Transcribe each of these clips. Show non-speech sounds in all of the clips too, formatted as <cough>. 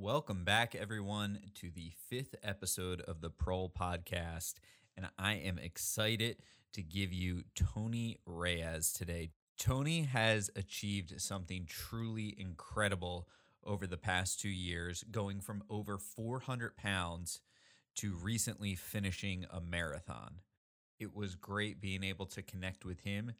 Welcome back, everyone, to the fifth episode of the Prol podcast. And I am excited to give you Tony Reyes today. Tony has achieved something truly incredible over the past two years, going from over 400 pounds to recently finishing a marathon. It was great being able to connect with him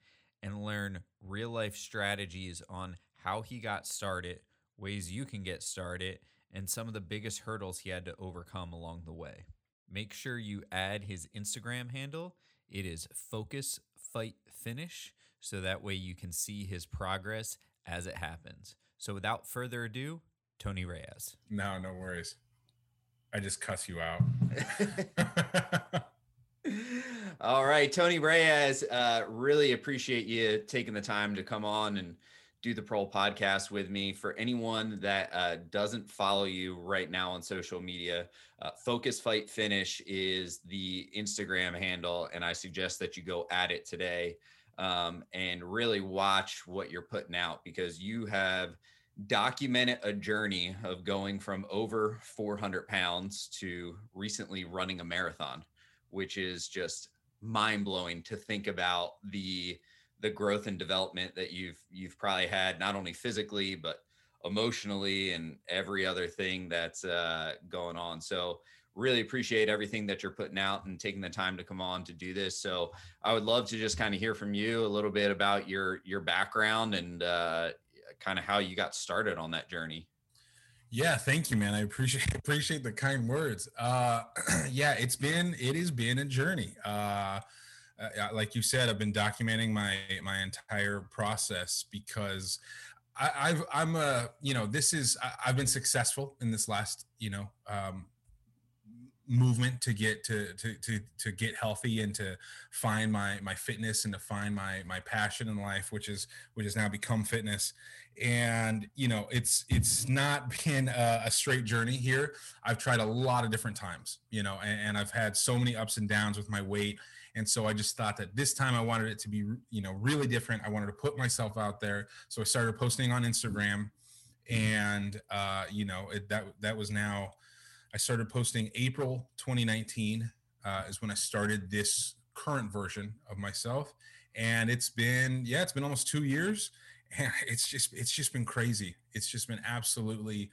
and learn real life strategies on how he got started, ways you can get started, and some of the biggest hurdles he had to overcome along the way. Make sure you add his Instagram handle. It is Focus Fight Finish, so that way you can see his progress as it happens. So without further ado, Tony Reyes. No, no worries. I just cuss you out. <laughs> <laughs> All right, Tony Reyes, uh, really appreciate you taking the time to come on and do the Prol podcast with me. For anyone that uh, doesn't follow you right now on social media, uh, Focus Fight Finish is the Instagram handle, and I suggest that you go at it today um, and really watch what you're putting out because you have documented a journey of going from over 400 pounds to recently running a marathon, which is just mind blowing to think about the the growth and development that you've you've probably had not only physically but emotionally and every other thing that's uh, going on. So really appreciate everything that you're putting out and taking the time to come on to do this. So I would love to just kind of hear from you a little bit about your your background and uh, kind of how you got started on that journey. Yeah, thank you, man. I appreciate <laughs> appreciate the kind words. Uh, <clears throat> yeah, it's been it has been a journey. Uh, uh, like you said, I've been documenting my my entire process because I, have I'm a you know this is I, have been successful in this last you know um, movement to get to, to to to get healthy and to find my my fitness and to find my my passion in life which is which has now become fitness. And you know it's it's not <laughs> been a, a straight journey here. I've tried a lot of different times you know and, and i've had so many ups and downs with my weight and so I just thought that this time I wanted it to be, you know, really different. I wanted to put myself out there. So I started posting on Instagram and, uh, you know, it, that, that was now, I started posting April 2019 uh, is when I started this current version of myself. And it's been, yeah, it's been almost two years and <laughs> it's just, it's just been crazy. It's just been absolutely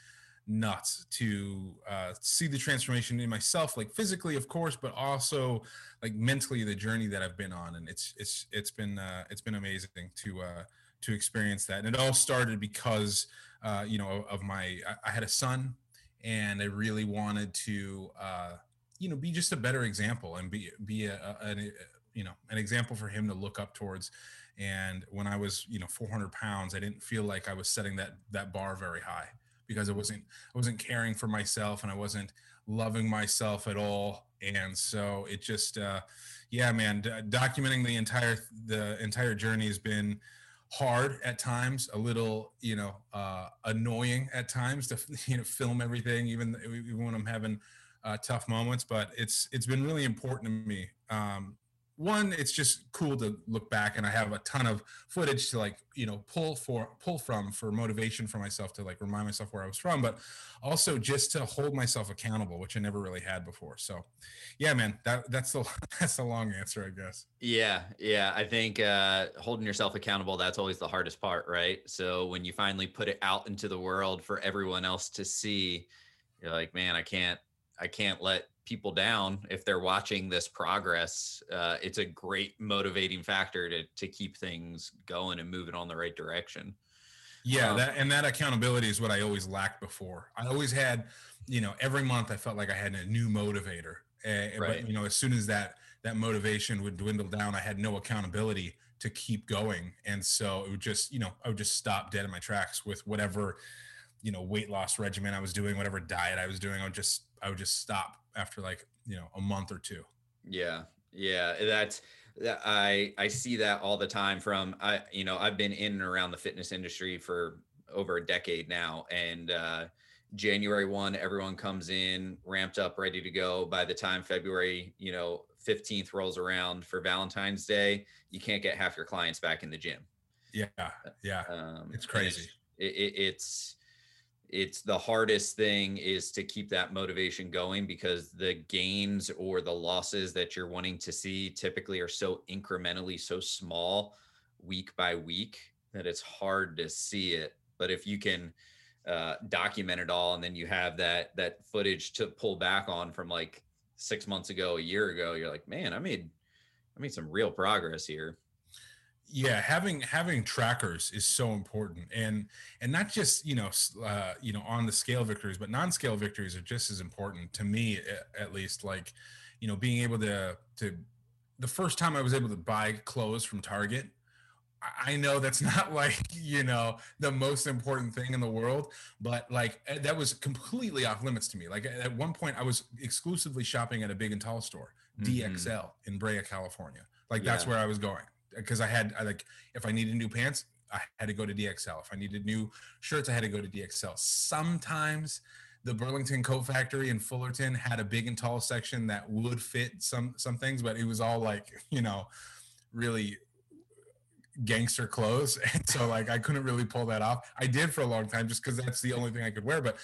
nuts to uh, see the transformation in myself, like physically, of course, but also like mentally the journey that I've been on, and it's it's it's been uh, it's been amazing to uh, to experience that. And it all started because uh, you know of my I, had a son, and I really wanted to uh, you know be just a better example and be be a, a, a you know an example for him to look up towards and when i was you know 400 pounds i didn't feel like i was setting that that bar very high because I wasn't I wasn't caring for myself and I wasn't loving myself at all. And so it just uh, yeah, man, d- documenting the entire the entire journey has been hard at times, a little you know uh, annoying at times to <laughs> you know film everything, even even when I'm having uh, tough moments. But it's it's been really important to me. Um, one it's just cool to look back and i have a ton of footage to like you know pull for pull from for motivation for myself to like remind myself where i was from but also just to hold myself accountable which i never really had before. So yeah man that that's the <laughs> that's the long answer i guess. Yeah yeah i think uh holding yourself accountable that's always the hardest part right? So when you finally put it out into the world for everyone else to see you're like man i can't i can't let people down if they're watching this progress uh, it's a great motivating factor to to keep things going and moving on the right direction. Yeah um, that and that accountability is what i always lacked before. I always had you know every month i felt like i had a new motivator uh, right. but you know as soon as that that motivation would dwindle down i had no accountability to keep going. And so it would just you know i would just stop dead in my tracks with whatever you know weight loss regimen i was doing whatever diet i was doing i would just i would just stop after like you know a month or two. Yeah. Yeah. That's that i i see that all the time from i you know i've been in and around the fitness industry for over a decade now and uh january 1 everyone comes in ramped up ready to go. By the time february you know 15th rolls around for valentine's day you can't get half your clients back in the gym. Yeah. Yeah. Um, it's crazy it's, it, it, it's it's the hardest thing is to keep that motivation going because the gains or the losses that you're wanting to see typically are so incrementally so small week by week that it's hard to see it. But if you can uh, document it all and then you have that that footage to pull back on from like six months ago a year ago you're like man i made i made some real progress here yeah having having trackers is so important and and not just you know uh, you know on the scale victories but non-scale victories are just as important to me at least like you know being able to to the first time i was able to buy clothes from target I know that's <laughs> not like, you know, the most important thing in the world, but like eh, that was completely off limits to me. Like at one point I was exclusively shopping at a big and tall store, mm-hmm. DXL in Brea, California. Like yeah. that's where I was going because I had I like if I needed new pants, I had to go to DXL. If I needed new shirts, I had to go to DXL. Sometimes the Burlington Coat Factory in Fullerton had a big and tall section that would fit some some things, but it was all like you know really gangster clothes, <laughs> and so like I couldn't really pull that off. I did for a long time just because that's the only thing I could wear. But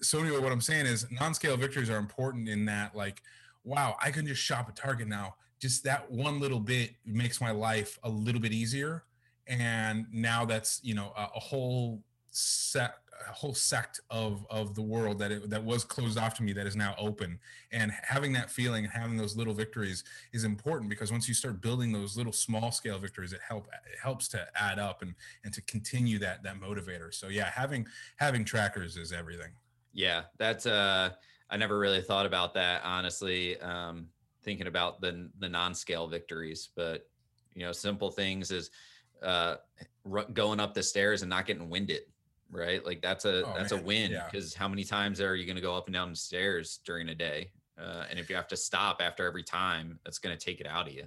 so anyway, what I'm saying is non-scale victories are important in that like, wow, I can just shop at Target now just that one little bit makes my life a little bit easier. And now that's you know a, a whole set a whole sect of of the world that it, that was closed off to me that is now open. And having that feeling and having those little victories is important because once you start building those little small scale victories it help it helps to add up and and to continue that that motivator. So yeah having having trackers is everything. Yeah that's uh i never really thought about that honestly. Um thinking about the the non-scale victories, but you know, simple things is uh, r- going up the stairs and not getting winded, right? Like that's a oh, that's man. a win because yeah. how many times are you going to go up and down the stairs during a day? Uh, and if you have to stop after every time, that's going to take it out of you.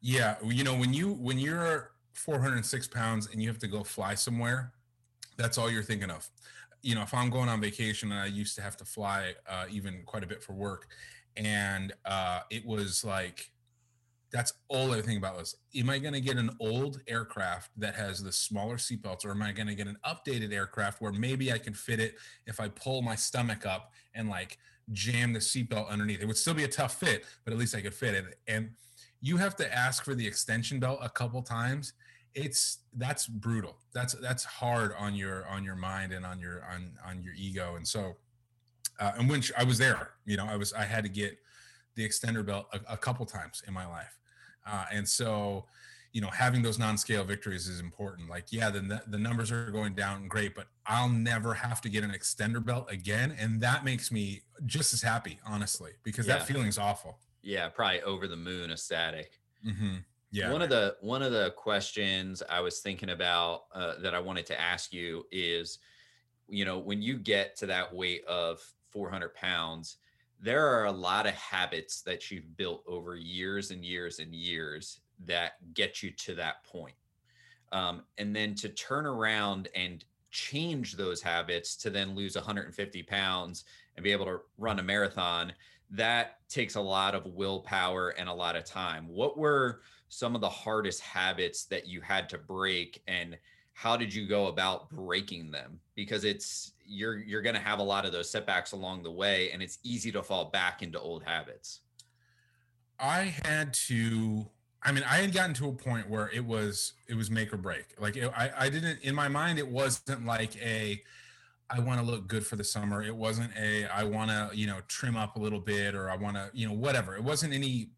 Yeah, you know when you when you're 406 pounds and you have to go fly somewhere, that's all you're thinking of. You know, if I'm going on vacation and I used to have to fly uh, even quite a bit for work, and uh, it was like that's all I think about was am I going to get an old aircraft that has the smaller seatbelts or am I going to get an updated aircraft where maybe I can fit it if I pull my stomach up and like jam the seatbelt underneath? It would still be a tough fit but at least I could fit it. And you have to ask for the extension belt a couple times. It's that's brutal. That's that's hard on your on your mind and on your on on your ego. And so uh, and when I was there, you know, I was I had to get the extender belt a, a couple times in my life, uh, and so you know having those non-scale victories is important. Like, yeah, the the numbers are going down, great, but I'll never have to get an extender belt again, and that makes me just as happy, honestly, because yeah. that feeling is awful. Yeah, probably over the moon, ecstatic. Mm-hmm. Yeah. One of the one of the questions I was thinking about uh, that I wanted to ask you is, you know, when you get to that weight of 400 pounds, there are a lot of habits that you've built over years and years and years that get you to that point. Um, and then to turn around and change those habits to then lose 150 pounds and be able to run a marathon, that takes a lot of willpower and a lot of time. What were some of the hardest habits that you had to break and how did you go about breaking them? Because it's you're you're going to have a lot of those setbacks along the way and it's easy to fall back into old habits. I had to i mean i had gotten to a point where it was it was make or break. Like it, i i didn't in my mind it wasn't like a i want to look good for the summer. It wasn't a i want to you know trim up a little bit or i want to you know whatever. It wasn't any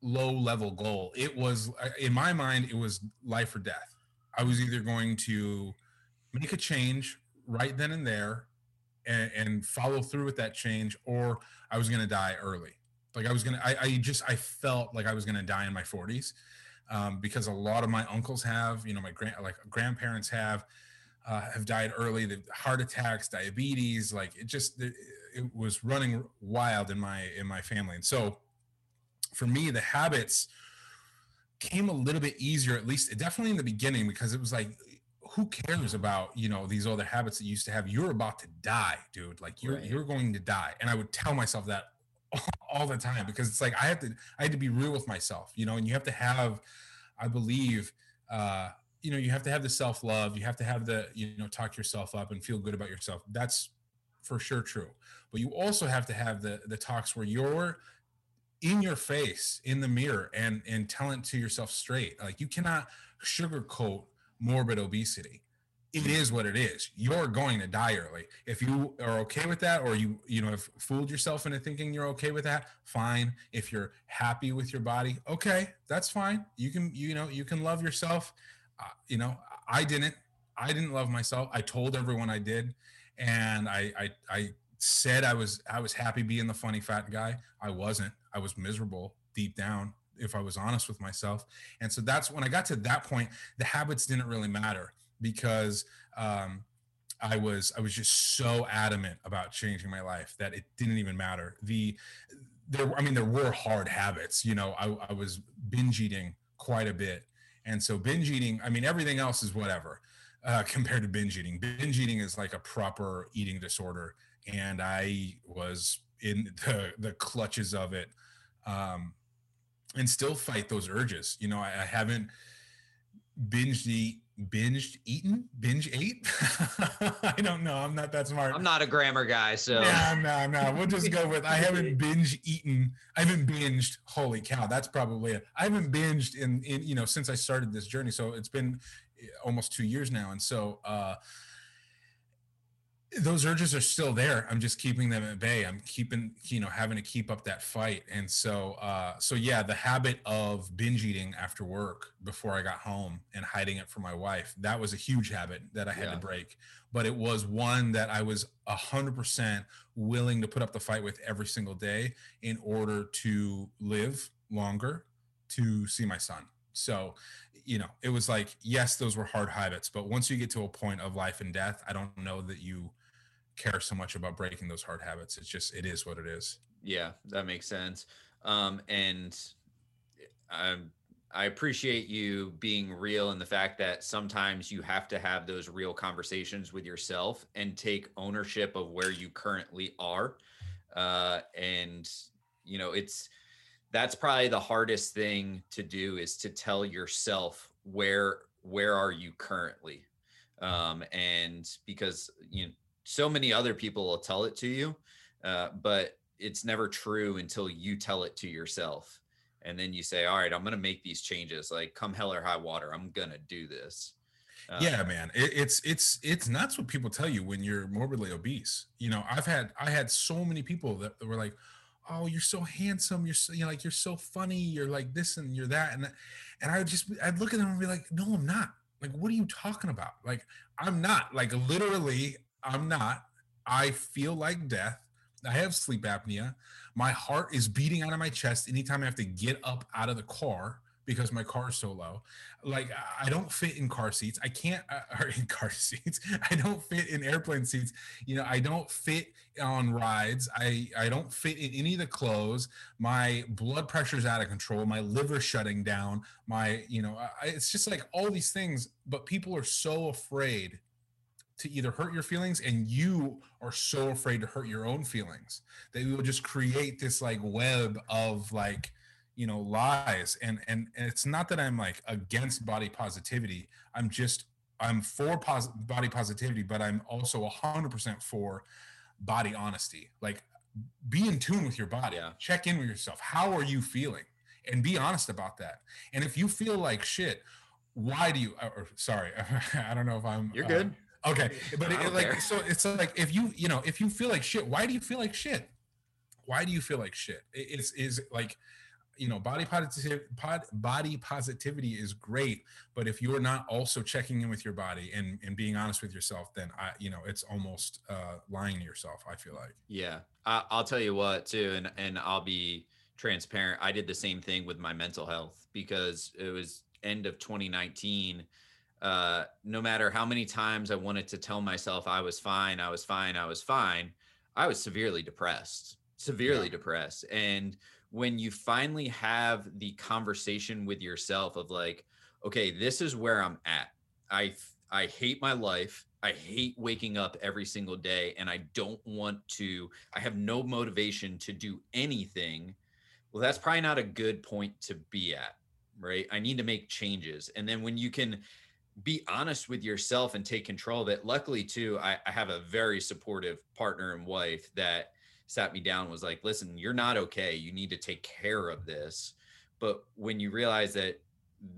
low level goal. It was uh, in my mind it was life or death I was either going to make a change right then and there and, and follow through with that change, or I was going to die early. Like I was going to, I just, I felt like I was going to die in my 40s um, because a lot of my uncles have, you know, my grand, like grandparents have, uh, have died early. The heart attacks, diabetes, like it just, it, it was running wild in my, in my family. And so for me, the habits, came a little bit easier, at least definitely in the beginning, because it was like, who cares about you know these other habits that you used to have? You're about to die, dude. Like you're right. you're going to die, and I would tell myself that <laughs> all the time because it's like I had to I had to be real with myself, you know. And you have to have, I believe, uh, you know, you have to have the self love. You have to have the, you know, talk yourself up and feel good about yourself. That's for sure true. But you also have to have the the talks where you're in your face in the mirror and and telling to yourself straight. Like you cannot sugarcoat morbid obesity. It is what it is. You're going to die early. If you are okay with that, or you you know have fooled yourself into thinking you're okay with that, fine. If you're happy with your body, okay, that's fine. You can you know you can love yourself uh, you know, I didn't. I didn't love myself. I told everyone I did, and I, I I said I was I was happy being the funny fat guy. I wasn't. I was miserable deep down if I was honest with myself. And so that's when I got to that point. The habits didn't really matter because um, I was I was just so adamant about changing my life that it didn't even matter. The there I mean there were hard habits. You know, I, I was binge eating quite a bit and so binge eating, I mean, everything else is whatever uh, <laughs> compared to binge eating. Binge eating is like a proper eating disorder. And I was in <laughs> the, the clutches of it um, and still fight those urges. You know, I, I haven't binged eat binged eaten binge ate? <laughs> I don't know i'm not that smart. I'm not a grammar guy so. No no no we'll just go with i haven't <laughs> binge eaten i haven't binged holy cow that's probably it. I haven't binged in in you know since i started this journey so it's been eh, almost two years now and so uh those urges are still there. I'm just keeping them at bay. I'm keeping you know having to keep up that fight. And so uh so yeah the habit of binge eating after work before i got home and hiding it from my wife that was a huge habit that i had yeah. to break. But it was one that i was a hundred percent willing to put up the fight with every single day in order to live longer to see my son. So you know it was like yes those were hard habits but once you get to a point of life and death i don't know that you care so much about breaking those hard habits. It's just it is what it is. Yeah, that makes sense. Um, and I I appreciate you being real and the fact that sometimes you have to have those real conversations with yourself and take ownership of where you currently are. Uh, and you know, it's that's probably the hardest thing to do is to tell yourself where where are you currently um and because you know so many other people will tell it to you, uh, but it's never true until you tell it to yourself. And then you say, all right, I'm going to make these changes. Like come hell or high water, I'm going to do this. Uh, yeah, man, it, it's it's it's nuts what people tell you when you're morbidly obese. You know, I've had I had so many people that, that were like, "Oh, you're so handsome. You're so, you know like you're so funny. You're like this and you're that." And and I would just I'd look at them and be like, "No, I'm not. Like, what are you talking about? Like, I'm not. Like, literally, I'm not. I feel like death. I have sleep apnea. My heart is beating out of my chest anytime I have to get up out of the car because my car is so low. Like I don't fit in car seats. I can't uh, <laughs> or in car seats. <laughs> I don't fit in airplane seats. You know, I don't fit on rides. I I don't fit in any of the clothes. My blood pressure is out of control. My liver shutting down. My, you know, I, it's just like all these things, but people are so afraid to either hurt your feelings and you are so afraid to hurt your own feelings that you will just create this like web of like you know lies. And and, and it's not that i'm like against body positivity. I'm just i'm for pos- body positivity but i'm also 100% for body honesty. Like be in tune with your body. Yeah. check in with yourself. How are you feeling? And be honest about that. And if you feel like shit why do you or sorry <laughs> i don't know if i'm you're uh, good Okay, but it, like so, it's like if you you know if you feel like shit, why do you feel like shit? Why do you feel like shit? It's is like you know body positive pod, body positivity is great but if you're not also checking in with your body and and being honest with yourself then i you know it's almost uh lying to yourself i feel like yeah I, i'll tell you what too and and i'll be transparent i did the same thing with my mental health because it was end of 2019 uh, no matter how many times I wanted to tell myself I was fine, I was fine, I was fine, I was severely depressed, severely yeah. depressed. And when you finally have the conversation with yourself of like, okay, this is where I'm at. I I hate my life. I hate waking up every single day and I don't want to I have no motivation to do anything. Well, that's probably not a good point to be at, right? I need to make changes. And then when you can be honest with yourself and take control of it. Luckily, too, I, I have a very supportive partner and wife that sat me down was like, listen, you're not okay. You need to take care of this. But when you realize that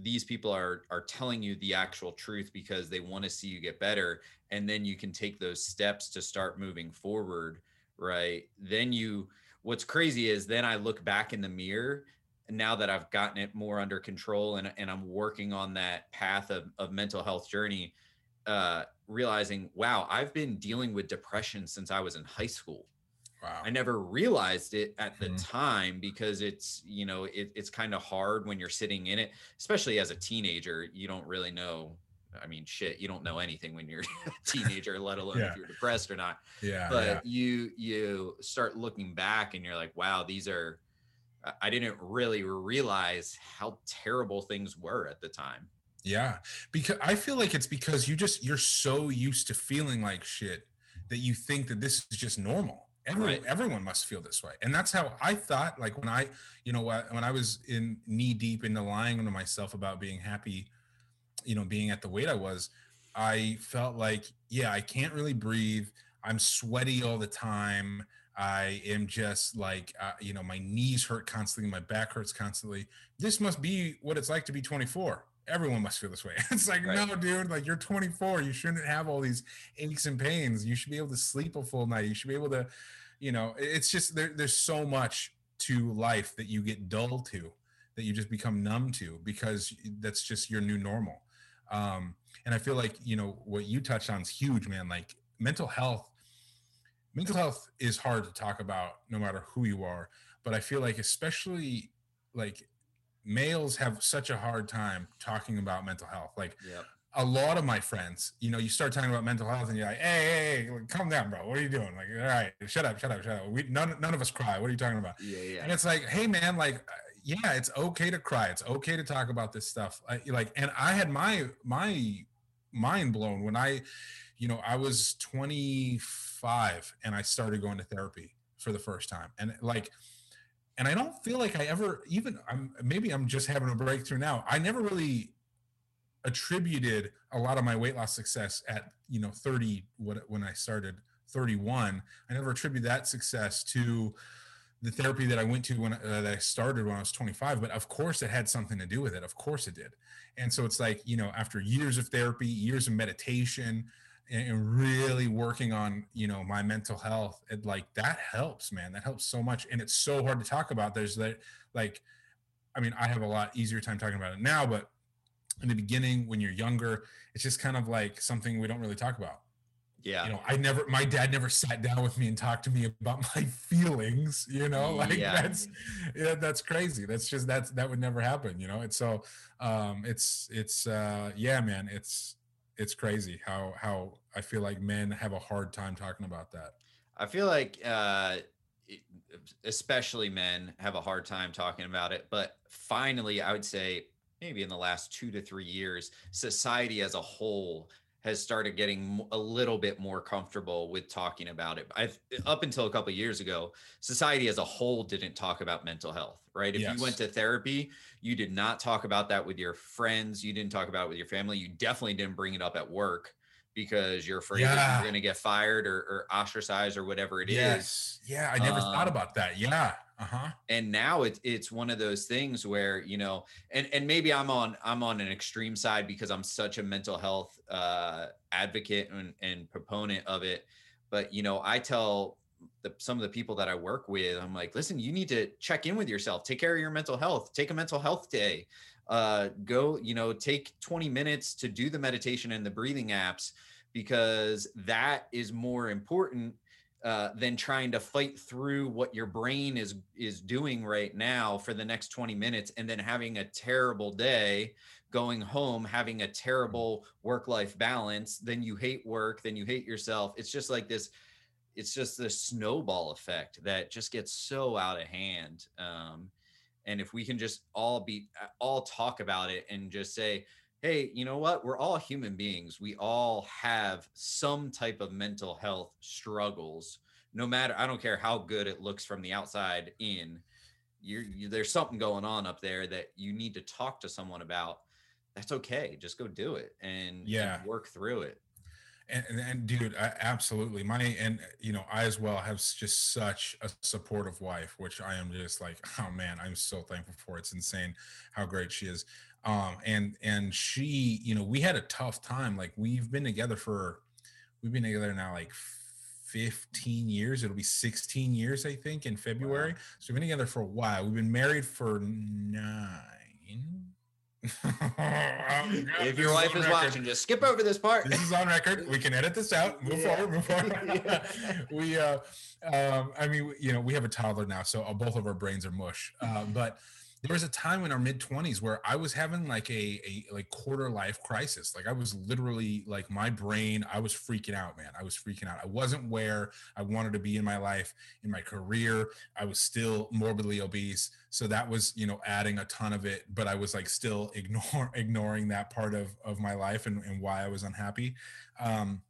these people are are telling you the actual truth because they want to see you get better and then you can take those steps to start moving forward right then you what's crazy is then i look back in the mirror now that i've gotten it more under control and, and i'm working on that path of, of mental health journey uh realizing wow i've been dealing with depression since i was in high school Wow. I never realized it at the mm-hmm. time because it's, you know, it, it's kind of hard when you're sitting in it, especially as a teenager. You don't really know. I mean, shit, you don't know anything when you're <laughs> a teenager, let alone yeah. if you're depressed or not. Yeah. But yeah. you you start looking back and you're like, wow, these are I didn't really realize how terrible things were at the time. Yeah. Because I feel like it's because you just you're so used to feeling like shit that you think that this is just normal Everyone, right. everyone must feel this way, and that's how I thought. Like when I, you know, when I was in knee deep into lying to myself about being happy, you know, being at the weight I was, I felt like, yeah, I can't really breathe. I'm sweaty all the time. I am just like, uh, you know, my knees hurt constantly, my back hurts constantly. This must be what it's like to be 24 everyone must feel this way. <laughs> It's like, right. no, dude, like you're 24. You shouldn't have all these aches and pains. You should be able to sleep a full night. You should be able to, you know, it's just there, there's so much to life that you get dull to, that you just become numb to because that's just your new normal. Um, and I feel like, you know, what you touched on is huge, man. Like mental health, mental health is hard to talk about no matter who you are. But I feel like, especially like males have such a hard time talking about mental health. Like yep. a lot of my friends, you know, you start talking about mental health and you're like, hey, hey, hey, calm down, bro. What are you doing? Like, all right, shut up, shut up, shut up. We none, none of us cry. What are you talking about? Yeah, yeah. And it's like, hey, man, like, yeah, it's okay to cry. It's okay to talk about this stuff. I, like, and I had my my mind blown when I, you know, I was 25 and I started going to therapy for the first time, and like and I don't feel like I ever even I'm maybe I'm just having a breakthrough now. I never really attributed a lot of my weight loss success at you know 30 what when I started 31. I never attributed that success to the therapy that I went to when uh, that I started when I was 25. But of course, it had something to do with it. Of course, it did. And so it's like you know after years of therapy, years of meditation, and really working on you know my mental health it like that helps man that helps so much and it's so hard to talk about there's that like i mean i have a lot easier time talking about it now but in the beginning when you're younger it's just kind of like something we don't really talk about yeah you know i never my dad never sat down with me and talked to me about my <laughs> feelings you know like yeah. that's yeah that's crazy that's just that's that would never happen you know and so um it's it's uh yeah man it's it's crazy how how I feel like men have a hard time talking about that. I feel like uh especially men have a hard time talking about it, but finally I would say maybe in the last 2 to 3 years society as a whole has started getting a little bit more comfortable with talking about it. I've up until a couple years ago, society as a whole didn't talk about mental health, right? If yes. you went to therapy, you did not talk about that with your friends, you didn't talk about it with your family, you definitely didn't bring it up at work because you're afraid yeah. that you're going to get fired or, or, ostracized or whatever it yes. is. Yeah, I never um, thought about that. Yeah. Uh-huh. And now it's it's one of those things where, you know, and and maybe I'm on I'm on an extreme side because I'm such a mental health uh advocate and, and proponent of it. But you know, I tell the, some of the people that I work with, I'm like, listen, you need to check in with yourself, take care of your mental health, take a mental health day, uh, go, you know, take 20 minutes to do the meditation and the breathing apps because that is more important uh, than trying to fight through what your brain is is doing right now for the next 20 minutes and then having a terrible day going home having a terrible work life balance. Then you hate work. Then you hate yourself. It's just like this it's just this snowball effect that just gets so out of hand um, and if we can just all be uh, all talk about it and just say hey you know what we're all human beings we all have some type of mental health struggles no matter i don't care how good it looks from the outside in you're, you, there's something going on up there that you need to talk to someone about that's okay. Just go do it and yeah, and work through it. And, and, and, dude, I, absolutely. My and you know, I as well have just such a supportive wife, which I am just like, <laughs> oh man, I'm so thankful for. It's insane how great she is. Um, and and she, you know, we had a tough time. Like we've been together for, we've been together now like 15 years. It'll be 16 years, I think, in February. Wow. So we've been together for a while. We've been married for nine if your wife is watching, just skip over this part. This is on record. We can edit this out. Move yeah. forward. Move forward. <laughs> we, uh, um, I mean, you know, we have a toddler now, so both of our brains are mush. Uh, but there was a time in our mid 20s where I was having like a, a like quarter life crisis. Like I was literally like my brain, I was freaking out, man. I was freaking out. I wasn't where I wanted to be in my life, in my career. I was still morbidly obese. So that was, you know, adding a ton of it, but I was like still <laughs> ignore ignoring that part of of my life and, and why I was unhappy. Um,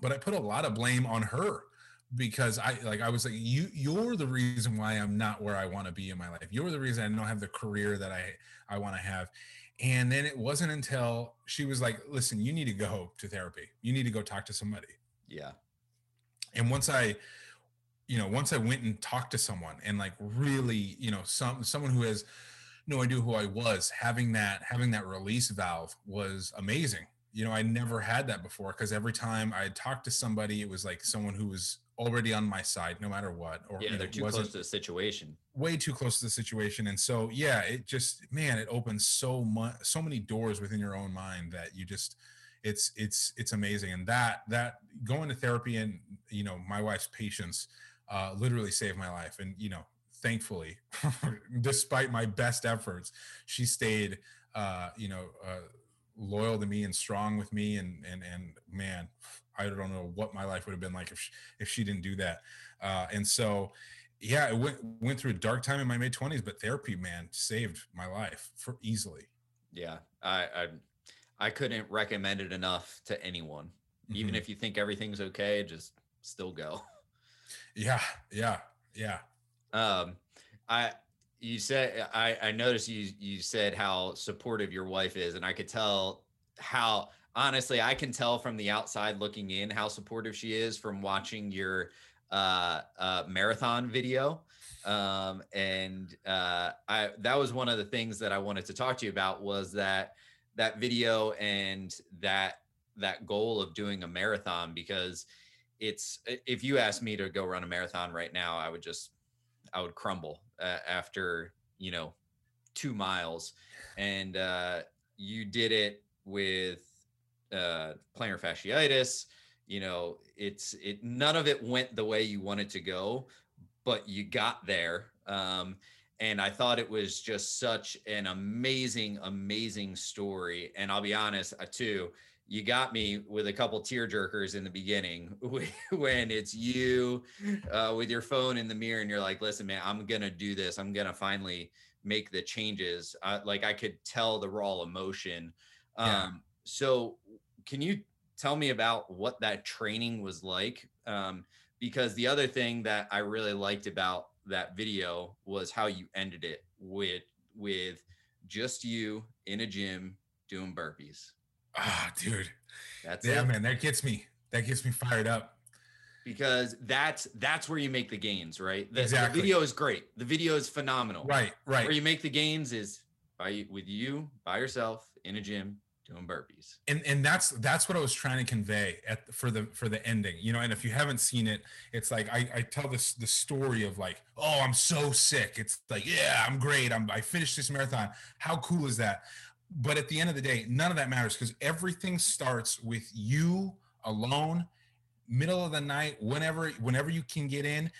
but I put a lot of blame on her because I like I was like you you're the reason why I'm not where I want to be in my life. You're the reason I don't have the career that I I want to have. And then it wasn't until she was like, "Listen, you need to go to therapy. You need to go talk to somebody." Yeah. And once I you know, once I went and talked to someone and like really, you know, some someone who has no idea who I was, having that having that release valve was amazing. You know, I never had that before because every time I talked to somebody, it was like someone who was already on my side no matter what or yeah they're too close to the situation. way too close to the situation and so yeah it just man it opens so much so many doors within your own mind that you just it's it's it's amazing and that that going to therapy and you know my wife's patience uh literally saved my life and you know thankfully <laughs> despite my best efforts she stayed uh you know uh loyal to me and strong with me and and and man I don't know what my life would have been like if she, if she didn't do that. Uh, and so, yeah, I went went through a dark time in my mid twenties, but therapy, man, saved my life for easily. Yeah, I I, I couldn't recommend it enough to anyone. Mm-hmm. Even if you think everything's okay, just still go. Yeah, yeah, yeah. Um, I you said I I noticed you you said how supportive your wife is, and I could tell how honestly, I can tell from the outside looking in how supportive she is from watching your uh, uh, marathon video. Um, and uh, I that was one of the things that I wanted to talk to you about was that that video and that that goal of doing a marathon because it's if you asked me to go run a marathon right now, I would just I would crumble uh, after you know two miles, and uh, you did it with uh, plantar fasciitis. You know, it's it. None of it went the way you wanted to go, but you got there. Um, and I thought it was just such an amazing, amazing story. And I'll be honest, uh, too, you got me with a couple tear jerkers in the beginning <laughs> when it's you uh, with your phone in the mirror and you're like, listen, man, I'm going to do this. I'm going to finally make the changes. Uh, like I could tell the raw emotion. Um. So can you tell me about what that training was like? Um, because the other thing that I really liked about that video was how you ended it with with just you in a gym doing burpees. Ah, oh, dude. That's yeah, it. man. That gets me. That gets me fired up. Because that's that's where you make the gains, right? The, exactly. the video is great. The video is phenomenal. Right, right. Where you make the gains is by with you by yourself in a gym doing burpees. And and that's that's what i was trying to convey at for the for the ending you know and if you haven't seen it it's like i i tell this the story of like oh i'm so sick. It's like yeah i'm great. I'm i finished this marathon. How cool is that? But at the end of the day none of that matters because everything starts with you alone middle of the night whenever whenever you can get in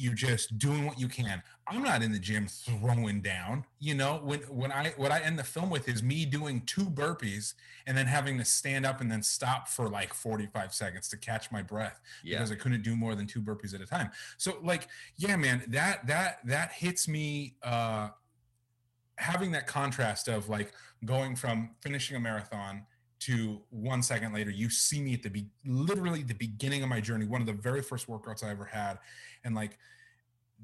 you're just doing what you can. I'm not in the gym throwing down. You know, when when I what I end the film with is me doing two burpees and then having to stand up and then stop for like 45 seconds to catch my breath yeah. because I couldn't do more than two burpees at a time. So like, yeah, man, that that that hits me uh having that contrast of like going from finishing a marathon to one second later you see me at the be literally the beginning of my journey one of the very first workouts i ever had. And like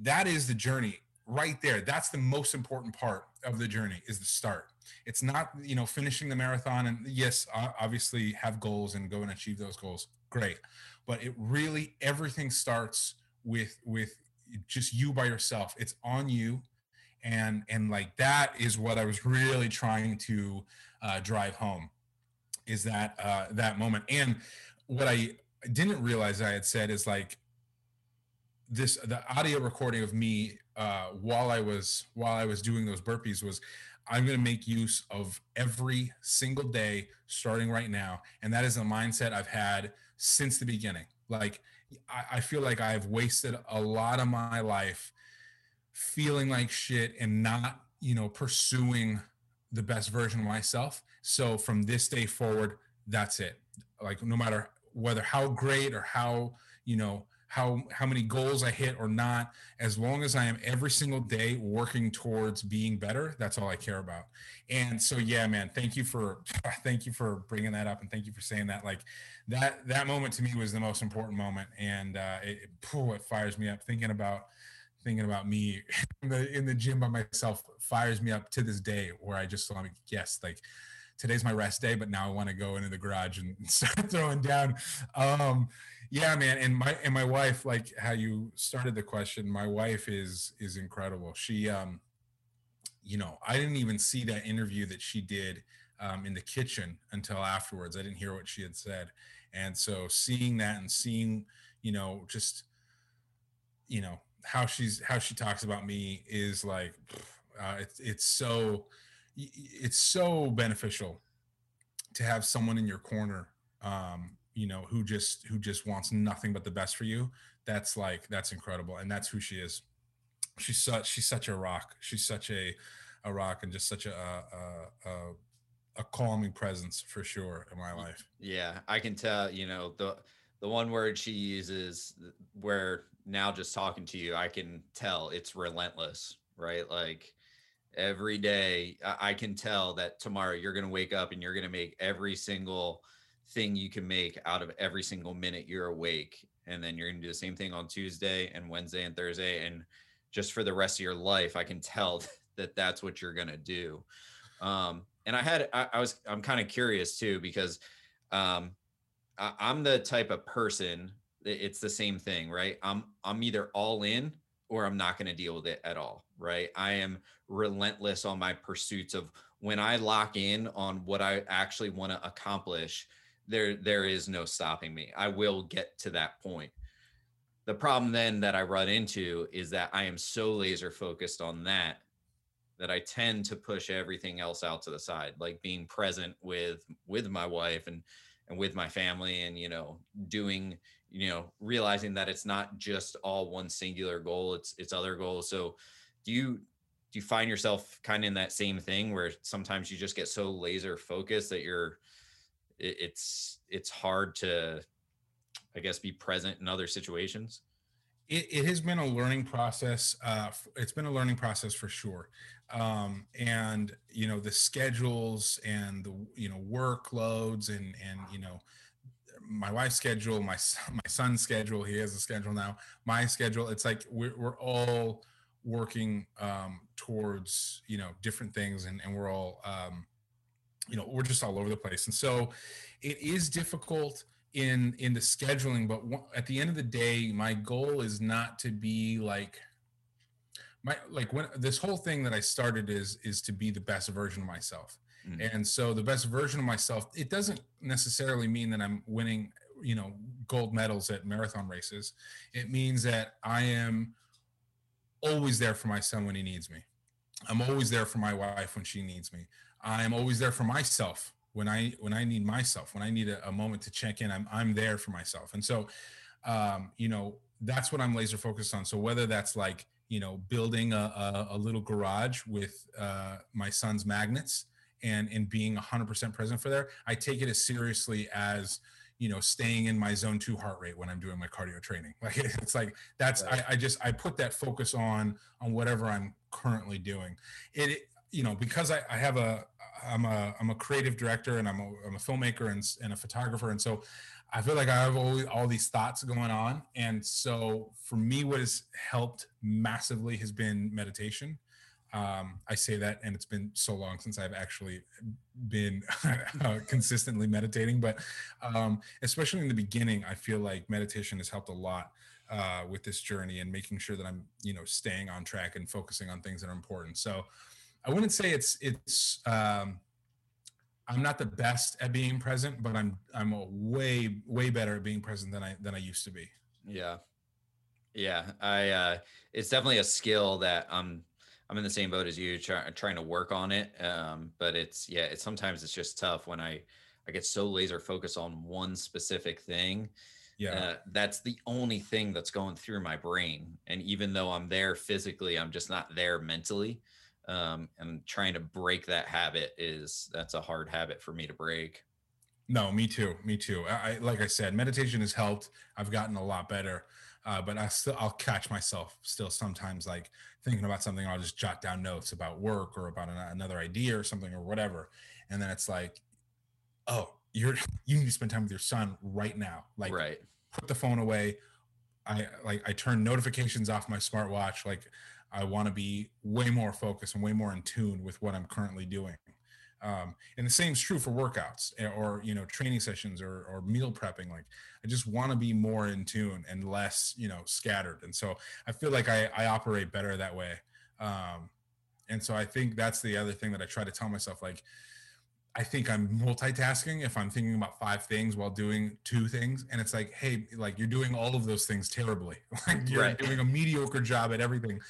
that is the journey right there. That's the most important part of the journey is the start. It's not you know finishing the marathon and yes obviously have goals and go and achieve those goals. Great. But it really everything starts with with just you by yourself. It's on you. And and like that is what i was really trying to uh, drive home is that uh, that moment. And what i didn't realize i had said is like this the audio recording of me uh, while i was while i was doing those burpees was i'm going to make use of every single day starting right now. And that is a mindset i've had since the beginning. Like I, I feel like I've wasted a lot of my life feeling like shit and not, you know, pursuing the best version of myself. So from this day forward, that's it. Like no matter whether how great or how, you know, how how many goals I hit or not, as long as I am every single day working towards being better, that's all I care about. And so yeah, man, thank you for <sighs> thank you for bringing that up and thank you for saying that. Like that that moment to me was the most important moment, and uh, it, it, it fires me up thinking about thinking about me <laughs> in the in the gym by myself fires me up to this day where I just want to yes like today's my rest day but now I want to go into the garage and <laughs> start throwing down. Um yeah man and my and my wife like how you started the question my wife is is incredible. She um you know I didn't even see that interview that she did um, in the kitchen until afterwards. I didn't hear what she had said. And so seeing that and seeing you know just you know how she's how she talks about me is like uh, it's it's so it's so beneficial to have someone in your corner um you know who just who just wants nothing but the best for you. That's like that's incredible and that's who she is. She's such she's such a rock. She's such a a rock and just such a a, a, a calming presence for sure in my life. Yeah, I can tell, you know, the the one word she uses where now just talking to you, I can tell it's relentless, right? Like every day I can tell that tomorrow you're going to wake up and you're going to make every single thing you can make out of every single minute you're awake and then you're going to do the same thing on Tuesday and Wednesday and Thursday and just for the rest of your life I can tell <laughs> that that's what you're going to do. Um and I had I, I was I'm kind of curious too because um, I, I'm the type of person it's the same thing, right? I'm I'm either all in or I'm not going to deal with it at all, right? I am relentless on my pursuits of when I lock in on what I actually want to accomplish, there there is no stopping me. I will get to that point. The problem then that I run into is that I am so laser focused on that that I tend to push everything else out to the side, like being present with with my wife and and with my family and you know doing you know realizing that it's not just all one singular goal it's it's other goals. So do you do you find yourself kind of in that same thing where sometimes you just get so laser focused that you're it, it's it's hard to i guess be present in other situations? It, it has been a learning process uh, it's been a learning process for sure um, and you know the schedules and the you know workloads and and you know my wife's schedule my <laughs> my son's schedule he has a schedule now my schedule it's like we're, we're all working um, towards you know different things and, and we're all um, you know we're just all over the place. And so it is difficult in in the scheduling but at the end of the day my goal is not to be like my like when this whole thing that I started is is to be the best version of myself. Mm-hmm. And so the best version of myself, it doesn't necessarily mean that I'm winning, you know, gold medals at marathon races. It means that I am always there for my son when he needs me. I'm always there for my wife when she needs me. I'm always there for myself when I when I need myself. When I need a, a moment to check in, I'm I'm there for myself. And so, um, you know, that's what I'm laser focused on. So whether that's like you know, building a, a, a little garage with uh, my son's magnets and and being 100% present for there. I take it as seriously as you know staying in my zone two heart rate when i'm doing my cardio training <laughs> like it's like that's right. I, I, just i put that focus on on whatever i'm currently doing it you know because i, I have a I'm a I'm a creative director and I'm a, I'm a filmmaker and, and a photographer, and so I feel like I have all, all these thoughts going on. And so for me, what has helped massively has been meditation. Um, I say that, and it's been so long since I've actually been <laughs> uh, consistently meditating. But um, especially in the beginning, I feel like meditation has helped a lot uh, with this journey and making sure that I'm, you know, staying on track and focusing on things that are important. So I wouldn't say it's it's um, I'm not the best at being present, but I'm I'm a way way better at being present than I than I used to be. Yeah, yeah. I uh, it's definitely a skill that I'm I'm in the same boat as you, try, trying to work on it. Um, but it's yeah, it's sometimes it's just tough when I I get so laser focused on one specific thing. Yeah, uh, that's the only thing that's going through my brain. And even though I'm there physically, I'm just not there mentally um, and trying to break that habit is that's a hard habit for me to break. No me too me too. I like i said meditation has helped. I've gotten a lot better uh, but i still i'll catch myself still sometimes like thinking about something i'll just jot down notes about work or about an, another idea or something or whatever. And then it's like oh you're <laughs> you need to spend time with your son right now. Like right. put the phone away. I like i turn notifications off my smartwatch like I want to be way more focused and way more in tune with what I'm currently doing. Um, and the same is true for workouts eh, or you know training sessions or, or meal prepping. Like I just want to be more in tune and less you know scattered. And so I feel like I, I operate better that way. Um, and so I think that's the other thing that I try to tell myself. Like I think I'm multitasking if I'm thinking about five things while doing two things. And it's like, hey, like you're doing all of those things terribly. <laughs> like you're right. doing a mediocre job at everything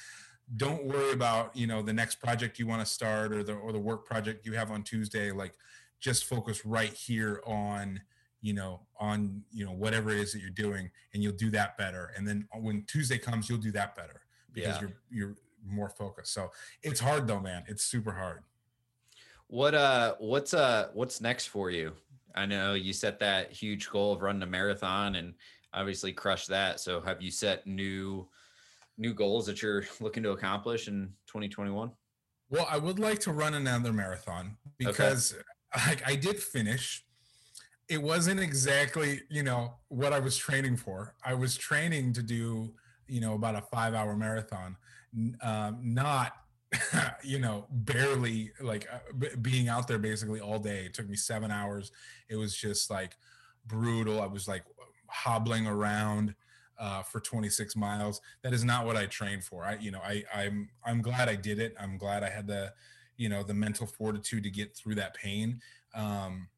don't worry about you know the next project you want to start or the or the work project you have on tuesday like just focus right here on you know on you know whatever it is that you're doing and you'll do that better. And then when tuesday comes you'll do that better because yeah. you're you're more focused. So it's hard though man. It's super hard. What uh what's uh what's next for you? I know you set that huge goal of running a marathon and obviously crushed that. So have you set new new goals that you're <laughs> looking to accomplish in 2021? Well, I would like to run another marathon because okay. I, I did finish. It wasn't exactly, you know, what I was training for. I was training to do, you know, about a five hour marathon, um, not, <laughs> you know, barely like uh, b- being out there basically all day. It took me seven hours. It was just like brutal. I was like hobbling around uh, for 26 miles. That is not what I trained for. I, you know, I, I'm, I'm glad I did it. I'm glad I had the, you know, the mental fortitude to get through that pain. Um,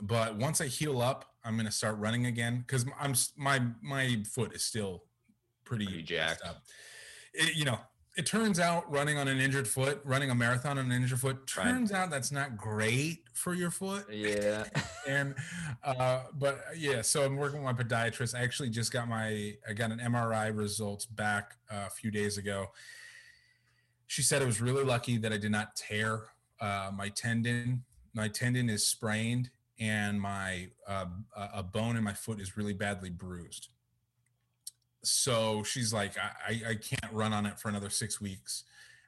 but once I heal up, I'm going to start running again because I'm my my foot is still pretty, pretty jacked up. It, you know, it turns out running on an injured foot, running a marathon on an injured foot, turns right. out that's not great for your foot. Yeah. <laughs> and uh, but yeah, so I'm working with my podiatrist. I actually just got my I got an MRI results back uh, a few days ago. She said it was really lucky that I did not tear uh, my tendon. My tendon is sprained, and my uh, a bone in my foot is really badly bruised so she's like, I, I can't run on it for another six weeks.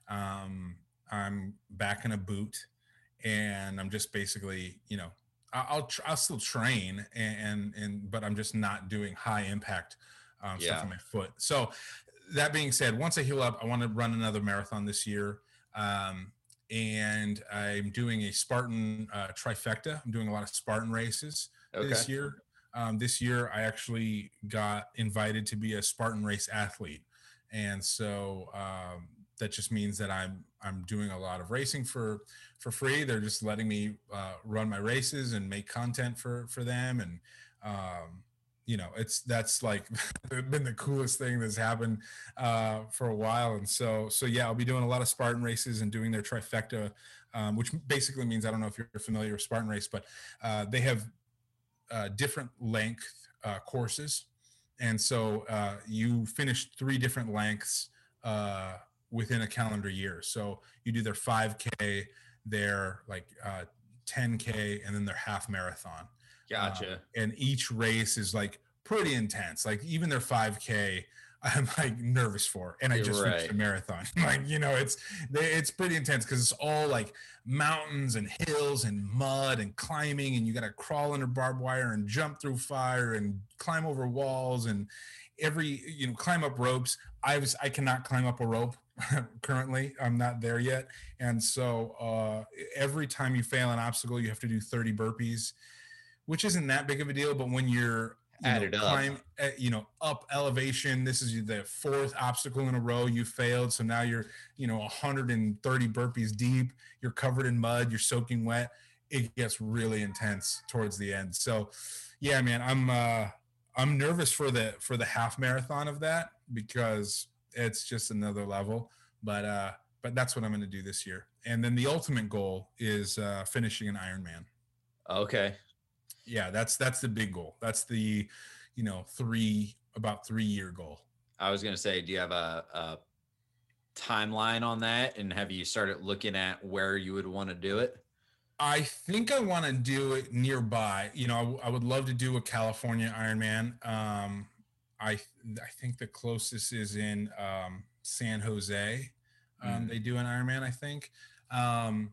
Um, I'm back in a boot, and I'm just basically, you know, I'll I'll still train, and and, and but I'm just not doing high impact um, yeah. stuff on my foot. So that being said, once I heal up, I want to run another marathon this year. Um, and I'm doing a Spartan uh, trifecta. I'm doing a lot of Spartan races okay. this year. Um, this year, I actually got invited to be a Spartan race athlete, and so um, that just means that I'm I'm doing a lot of racing for for free. They're just letting me uh, run my races and make content for for them, and um, you know, it's that's like <laughs> been the coolest thing that's happened uh, for a while. And so so yeah, I'll be doing a lot of Spartan races and doing their trifecta. Um, which basically means I don't know if you're familiar with Spartan race, but uh, they have uh, different length uh, courses. And so uh, you finish three different lengths uh, within a calendar year. So you do their 5K, their like 10K, uh, and then their half marathon. Gotcha. and each race is like pretty intense. Like even their 5K, I'm like nervous for, and I just right. finished a marathon. <laughs> like you know, it's it's pretty intense because it's all like mountains and hills and mud and climbing, and you got to crawl under barbed wire and jump through fire and climb over walls and every you know climb up ropes. I was I cannot climb up a rope <laughs> currently. I'm not there yet, and so uh, every time you fail an obstacle, you have to do 30 burpees, which isn't that big of a deal. But when you're added know, climb, up. you know, up elevation. This is the fourth obstacle in a row you failed. So now you're, you know, 130 burpees deep. You're covered in mud. You're soaking wet. It gets really intense towards the end. So, yeah, man, I'm uh, I'm nervous for the for the half marathon of that because it's just another level. But uh, but that's what I'm going to do this year. And then the ultimate goal is uh, finishing an Ironman. Okay yeah that's that's the big goal. That's the you know three about three year goal. I was going to say do you have a, a timeline on that? And have you started looking at where you would want to do it? I think i want to do it nearby. You know I, I, would love to do a california ironman. Um i i think the closest is in um san jose. Um, mm. they do an ironman i think. Um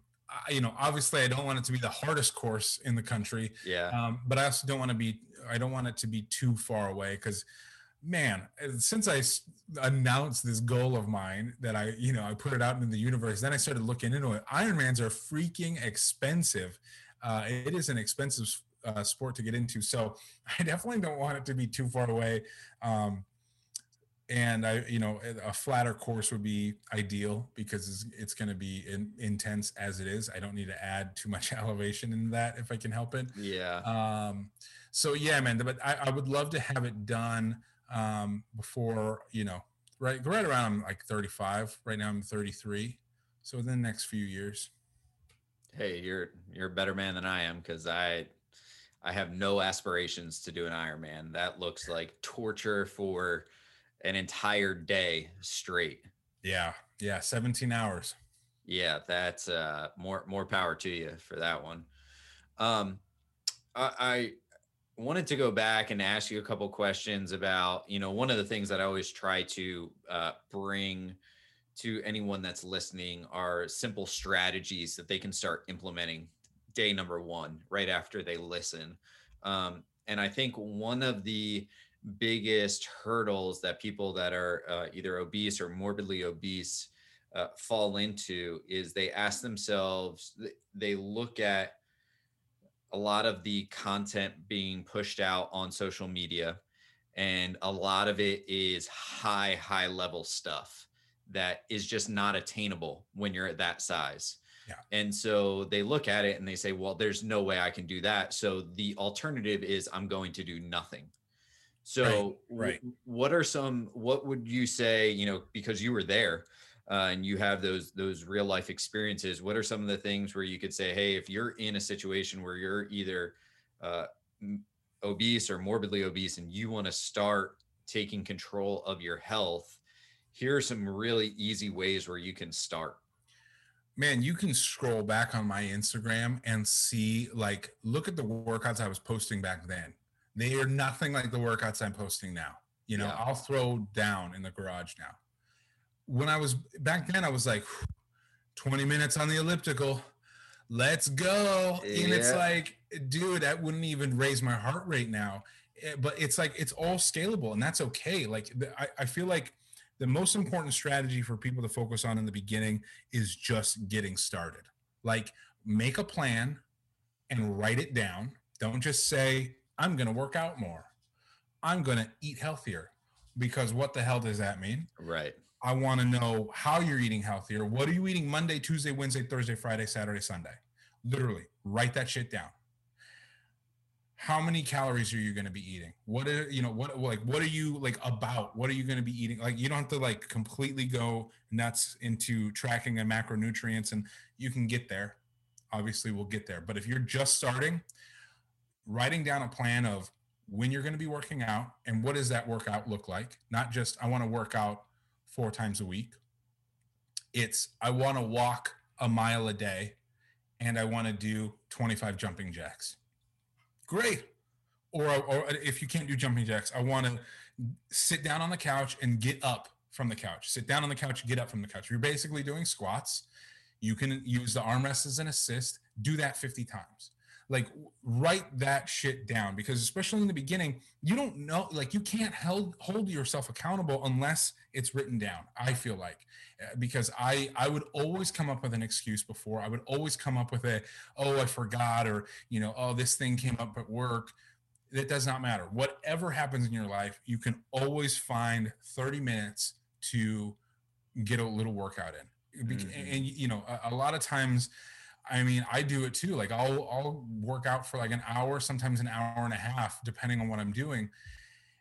you know, obviously, I don't want it to be the hardest course in the country. Yeah. Um, but I also don't want to be. I don't want it to be too far away because, man, since I announced this goal of mine that I, you know, I put it out into the universe, then I started looking into it. Ironmans are freaking expensive. Uh, it is an expensive uh, sport to get into, so <laughs> I definitely don't want it to be too far away. Um, and I, you know, a flatter course would be ideal because it's, it's going to be in, intense as it is. I don't need to add too much <laughs> elevation in that if I can help it. Yeah. Um, so yeah, man, but I, I would love to have it done um, before, you know, right, right around like 35. Right now I'm 33. So within the next few years. Hey, you're you're a better man than I am because I I have no aspirations to do an Ironman. That looks like torture for an entire day straight. Yeah. Yeah. 17 hours. Yeah. That's uh more more power to you for that one. Um I, I wanted to go back and ask you a couple questions about, you know, one of the things that I always try to uh, bring to anyone that's listening are simple strategies that they can start implementing day number one right after they listen. Um, and I think one of the biggest hurdles that people that are uh, either obese or morbidly obese uh, fall into is they ask themselves they look at a lot of the content being pushed out on social media and a lot of it is high high level stuff that is just not attainable when you're at that size yeah. And so they look at it and they say, well, there's no way I can do that. So the alternative is I'm going to do nothing. So, right, right. What are some? What would you say? You know, because you were there, uh, and you have those those real life experiences. What are some of the things where you could say, hey, if you're in a situation where you're either uh, obese or morbidly obese, and you want to start taking control of your health, here are some really easy ways where you can start man you can scroll back on my instagram and see like look at the workouts i was posting back then they are nothing like the workouts I'm posting now. You know, yeah. I'll throw down in the garage now. When I was back then, I was like, 20 minutes on the elliptical. Let's go. Yeah. And it's like, dude, that wouldn't even raise my heart rate now. Eh, but it's like, it's all scalable and that's okay. Like, I, I feel like the most important strategy for people to focus on in the beginning is just getting started. Like, make a plan and write it down. Don't just say, I'm going to work out more. I'm going to eat healthier because what the hell does that mean? Right. I want to know how you're eating healthier. What are you eating Monday, Tuesday, Wednesday, Thursday, Friday, Saturday, Sunday? Literally, write that shit down. How many calories are you going to be eating? What are you know what like what are you like about? What are you going to be eating? Like you don't have to like completely go nuts into tracking the macronutrients and you can get there. Obviously, we'll get there. But if you're just starting, writing down a plan of when you're going to be working out and what does that workout look like not just i want to work out four times a week it's i want to walk a mile a day and i want to do 25 jumping jacks great or, or if you can't do jumping jacks i want to sit down on the couch and get up from the couch. Sit down on the couch, get up from the couch. You're basically doing squats. You can use the armrest as an assist. Do that 50 times. Like write that shit down because especially in the beginning, you don't know like you can't hold hold yourself accountable unless it's written down. I feel like uh, because I I would always come up with an excuse before. I would always come up with a oh I forgot or you know oh this thing came up at work it does not matter. Whatever happens in your life, you can always find 30 minutes to get a little workout in. Mm-hmm. And, you know, a, a, lot of times, I mean, I do it too. Like I'll I'll work out for like an hour, sometimes an hour and a half, depending on what I'm doing.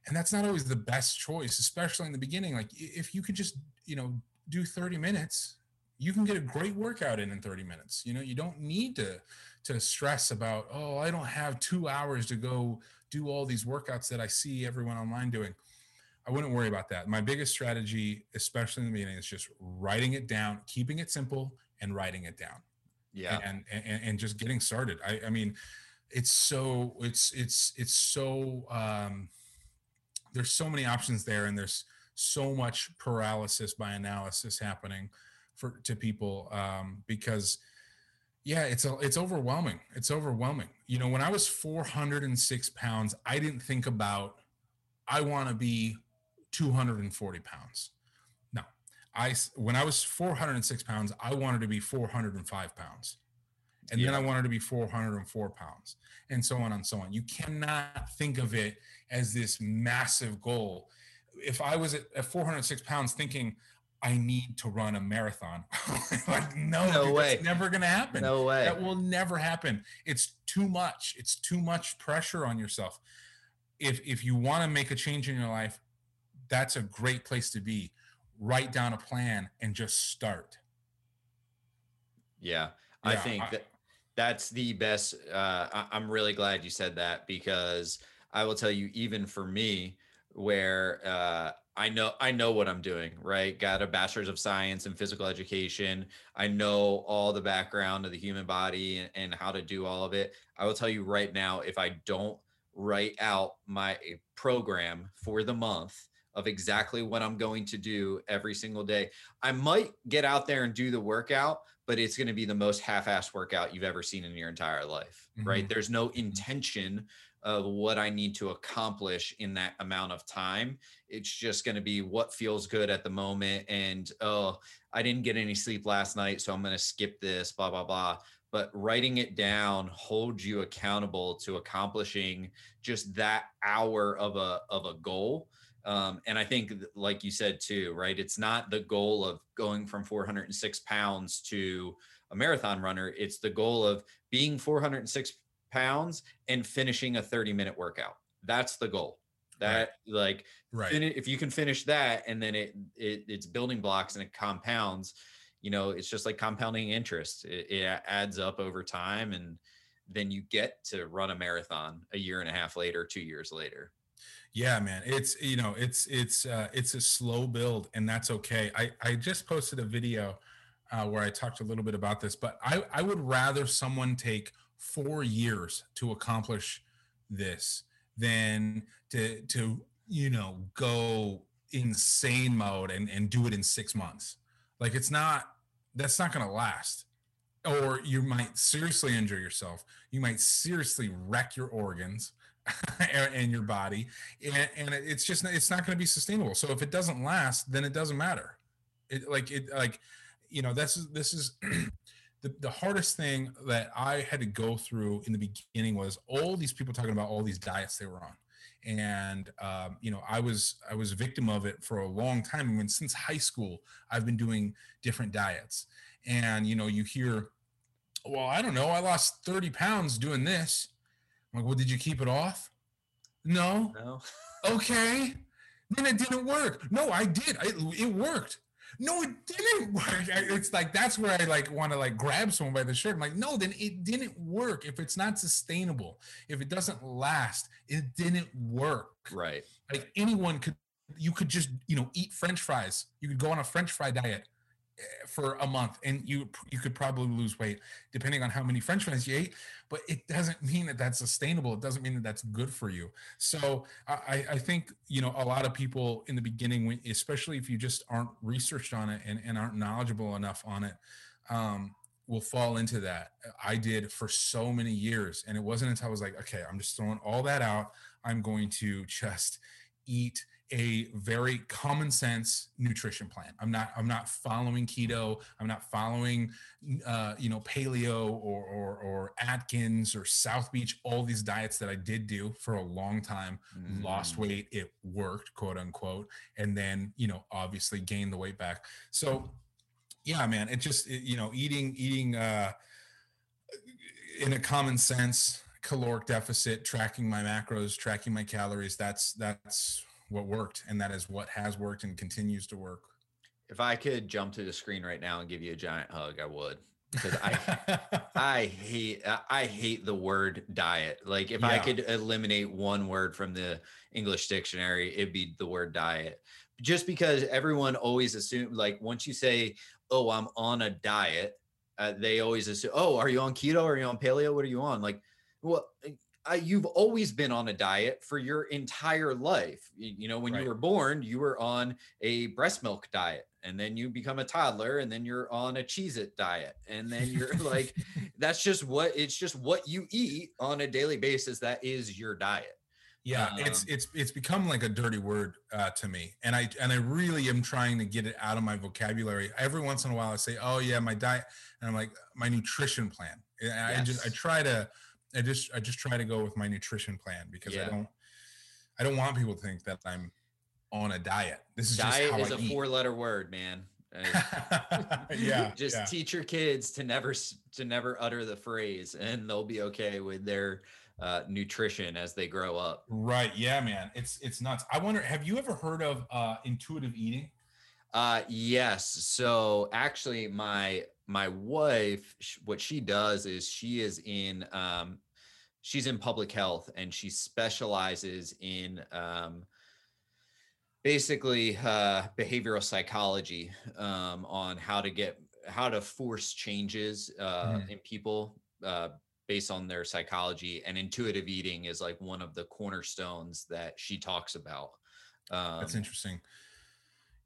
And that's not always the best choice, especially in the beginning. Like if you could just, you know, do 30 minutes, you can get a great workout in in 30 minutes. You know, you don't need to to stress about, oh, I don't have two hours to go do all these workouts that I see everyone online doing. I wouldn't worry about that. My biggest strategy, especially in the beginning, is just writing it down, keeping it simple, and writing it down. Yeah, and and, and just getting started. I, I mean, it's so it's it's it's so um, there's so many options there, and there's so much paralysis by analysis happening for to people um, because yeah, it's a, it's overwhelming. It's overwhelming. You know, when I was 406 pounds, I didn't think about I want to be 240 pounds. I when I was 406 pounds, I wanted to be 405 pounds, and yeah. then I wanted to be 404 pounds, and so on and so on. You cannot think of it as this massive goal. If I was at, at 406 pounds, thinking I need to run a marathon. <laughs> like, no, no dude, way. That's never going to happen. No way. That will never happen. It's too much. It's too much pressure on yourself. If if you want to make a change in your life, that's a great place to be. Write down a plan and just start. Yeah, yeah I think I, that that's the best. Uh, I, I'm really glad you said that because I will tell you, even for me, where uh, I know I know what I'm doing, right? Got a bachelor's of science in physical education. I know all the background of the human body and, and how to do all of it. I will tell you right now, if I don't write out my program for the month of exactly what I'm going to do every single day, I might get out there and do the workout, but it's going to be the most half-assed workout you've ever seen in your entire life, mm-hmm. right? There's no mm-hmm. intention of what I need to accomplish in that amount of time. It's just going to be what feels good at the moment. And, oh, I didn't get any sleep last night, so I'm going to skip this, blah, blah, blah. But writing it down holds you accountable to accomplishing just that hour of a, of a goal. Um, and I think, like you said too, right? It's not the goal of going from 406 pounds to a marathon runner. It's the goal of being 406 pounds and finishing a 30 minute workout. That's the goal. That right. like right. if you can finish that and then it, it it's building blocks and it compounds, you know, it's just like compounding interest. It, it adds up over time and then you get to run a marathon a year and a half later, two years later. Yeah, man. It's you know, it's it's uh it's a slow build and that's okay. I I just posted a video uh, where I talked a little bit about this, but I I would rather someone take four years to accomplish this than to to you know go insane mode and and do it in six months like it's not that's not going to last or you might seriously injure yourself you might seriously wreck your organs <laughs> and your body and, and it's just it's not going to be sustainable so if it doesn't last then it doesn't matter it like it like you know this is this is <clears throat> the, the hardest thing that I had to go through in the beginning was all these people talking about all these diets they were on. And um, you know, I was I was a victim of it for a long time. I mean, since high school, I've been doing different diets. And you know, you hear, well, I don't know, I lost 30 pounds doing this. I'm like, well, did you keep it off? No. No. <laughs> okay. Then it didn't work. No, I did. I, it worked no, it didn't <laughs> work. It's like that's where I like want to like grab someone by the shirt. I'm like, no, then it didn't work. If it's not sustainable, if it doesn't last, it didn't work. Right. Like anyone could, you could just you know eat French fries. You could go on a French fry diet for a month and you you could probably lose weight depending on how many french fries you ate but it doesn't mean that that's sustainable. It doesn't mean that that's good for you. So i i think you know a lot of people in the beginning especially if you just aren't researched on it and, and aren't knowledgeable enough on it um, will fall into that. I did for so many years and it wasn't until i was like okay i'm just throwing all that out. I'm going to just eat a very common sense nutrition plan. I'm not I'm not following keto. I'm not following uh, you know paleo or, or, or Atkins or South Beach. All these diets that I did do for a long time, mm. lost weight. It worked, quote unquote, and then you know obviously gained the weight back. So yeah, man, it just it, you know eating eating uh, in a common sense caloric deficit, tracking my macros, tracking my calories. That's that's what worked and that is what has worked and continues to work. If i could jump to the screen right now and give you a giant hug i would because i <laughs> i hate i hate the word diet. Like if yeah. i could eliminate one word from the english dictionary it'd be the word diet. Just because everyone always assume like once you say oh i'm on a diet uh, they always assume oh are you on keto? Are you on paleo? What are you on? Like well uh, you've always been on a diet for your entire life. You, you know, when right. you were born, you were on a breast milk diet, and then you become a toddler, and then you're on a Cheez It diet. And then you're like, <laughs> that's just what it's just what you eat on a daily basis. That is your diet. Yeah, um, it's it's it's become like a dirty word uh, to me, and I and I really am trying to get it out of my vocabulary. Every once in a while, I say, "Oh yeah, my diet," and I'm like, "My nutrition plan." And yes. I just I try to I just I just try to go with my nutrition plan because yeah. I don't I don't want people to think that I'm on a diet. This is diet is I a four letter word, man. <laughs> yeah. <laughs> just yeah. teach your kids to never to never utter the phrase, and they'll be okay with their uh, nutrition as they grow up. Right. Yeah, man. It's it's nuts. I wonder. Have you ever heard of uh, intuitive eating? Uh, yes. So actually, my my wife, what she does is she is in um, she's in public health and she specializes in um, basically uh, behavioral psychology um, on how to get how to force changes uh, mm. in people uh, based on their psychology and intuitive eating is like one of the cornerstones that she talks about um, that's interesting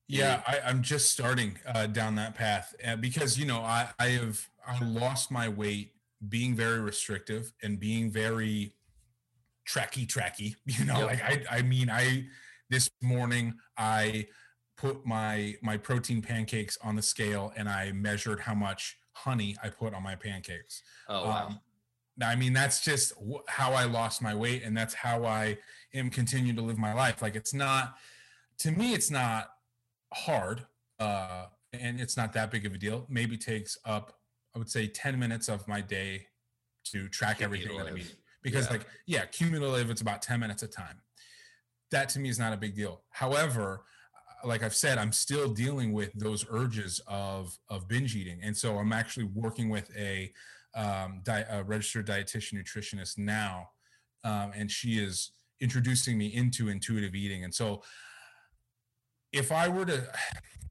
yeah, I, am just starting uh, down that path uh, because you know I, I have I lost my weight being very restrictive and being very tracky tracky. <laughs> You know, yep. like I I mean I this morning I put my my protein pancakes on the scale and I measured how much honey I put on my pancakes. Oh wow. Um, I mean, that's just how I lost my weight, and that's how I am continuing to live my life. Like, it's not, to me, it's not hard uh, and it's not that big of a deal. Maybe takes up, I would say, 10 minutes of my day to track everything that I'm eating. Because, yeah. like, yeah, cumulative, it's about 10 minutes a time. That to me is not a big deal. However, uh, like I've said, I'm still dealing with those urges of of binge eating, and so I'm actually working with a, um, di- a registered dietitian nutritionist now, um, and she is introducing me into intuitive eating. And so if I were to,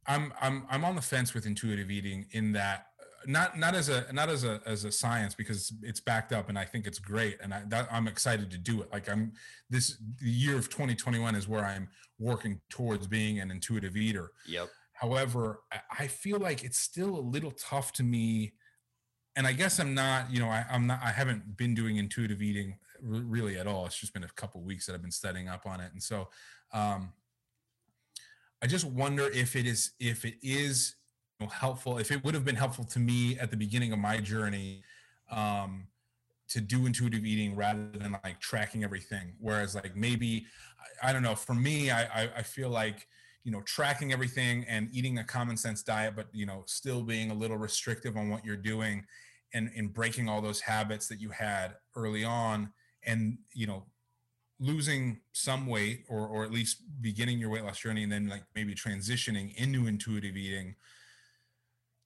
I'm I'm I'm on the fence with intuitive eating in that not not as a not as a as a science because it's backed up and I think it's great and I that, I'm excited to do it. Like I'm this the year of 2021 is where I'm working towards being an intuitive eater. Yep. However, I feel like it's still a little tough to me, and I guess I'm not. You know, I, I'm not. I haven't been doing intuitive eating really at all. It's just been a couple weeks that I've been studying up on it, and so um, I just wonder if it is if it is you know, helpful, if it would have been helpful to me at the beginning of my journey um, to do intuitive eating rather than like tracking everything. Whereas like maybe I, I don't know. For me, I, I I feel like you know tracking everything and eating a common sense diet, but you know still being a little restrictive on what you're doing and and breaking all those habits that you had early on and you know losing some weight or or at least beginning your weight loss journey and then like maybe transitioning into intuitive eating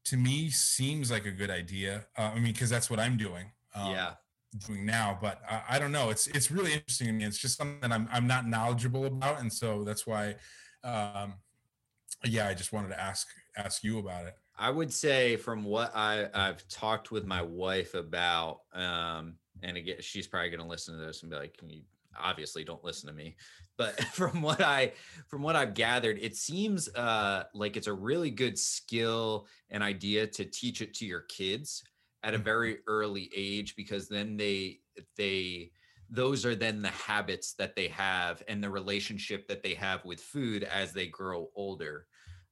to me seems like a good idea. Uh, i mean because that's what i'm doing um, yeah. doing now but I, I, don't know. It's it's really interesting to me. It's just something that i'm, I'm not knowledgeable about and so that's why um, yeah, I just wanted to ask ask you about it. I would say from what I I've talked with my wife about, um, and again, she's probably going to listen to this and be like, can "You obviously don't listen to me," but <laughs> from what I from what I've gathered, it seems uh, like it's a really good skill and idea to teach it to your kids at a mm-hmm. very early age because then they they those are then the habits that they have and the relationship that they have with food as they grow older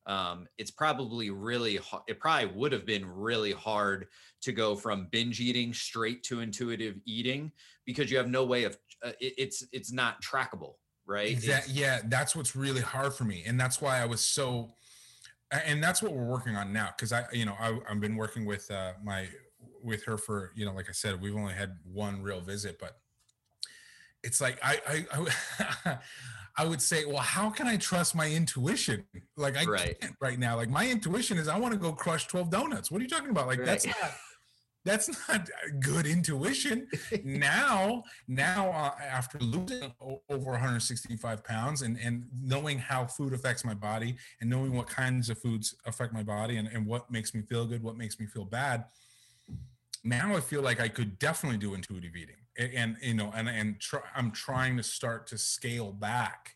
um, it's probably really it probably would have been really hard to go from binge eating straight to intuitive eating because you have no way of uh, it, it's it's not trackable right exactly. yeah that's what's really hard for me and that's why i was so and that's what we're working on now because i you know I, i've been working with uh, my with her for you know like i said we've only had one real visit but it's like I I I, <laughs> I would say, well, how can I trust my intuition? Like I right. can't right now. Like my intuition is I want to go crush 12 donuts. What are you talking about? Like right. that's not that's not good intuition. <laughs> now, now uh, after losing over 165 pounds and, and knowing how food affects my body and knowing what kinds of foods affect my body and, and what makes me feel good, what makes me feel bad, now I feel like I could definitely do intuitive eating and you know and and try, i'm trying to start to scale back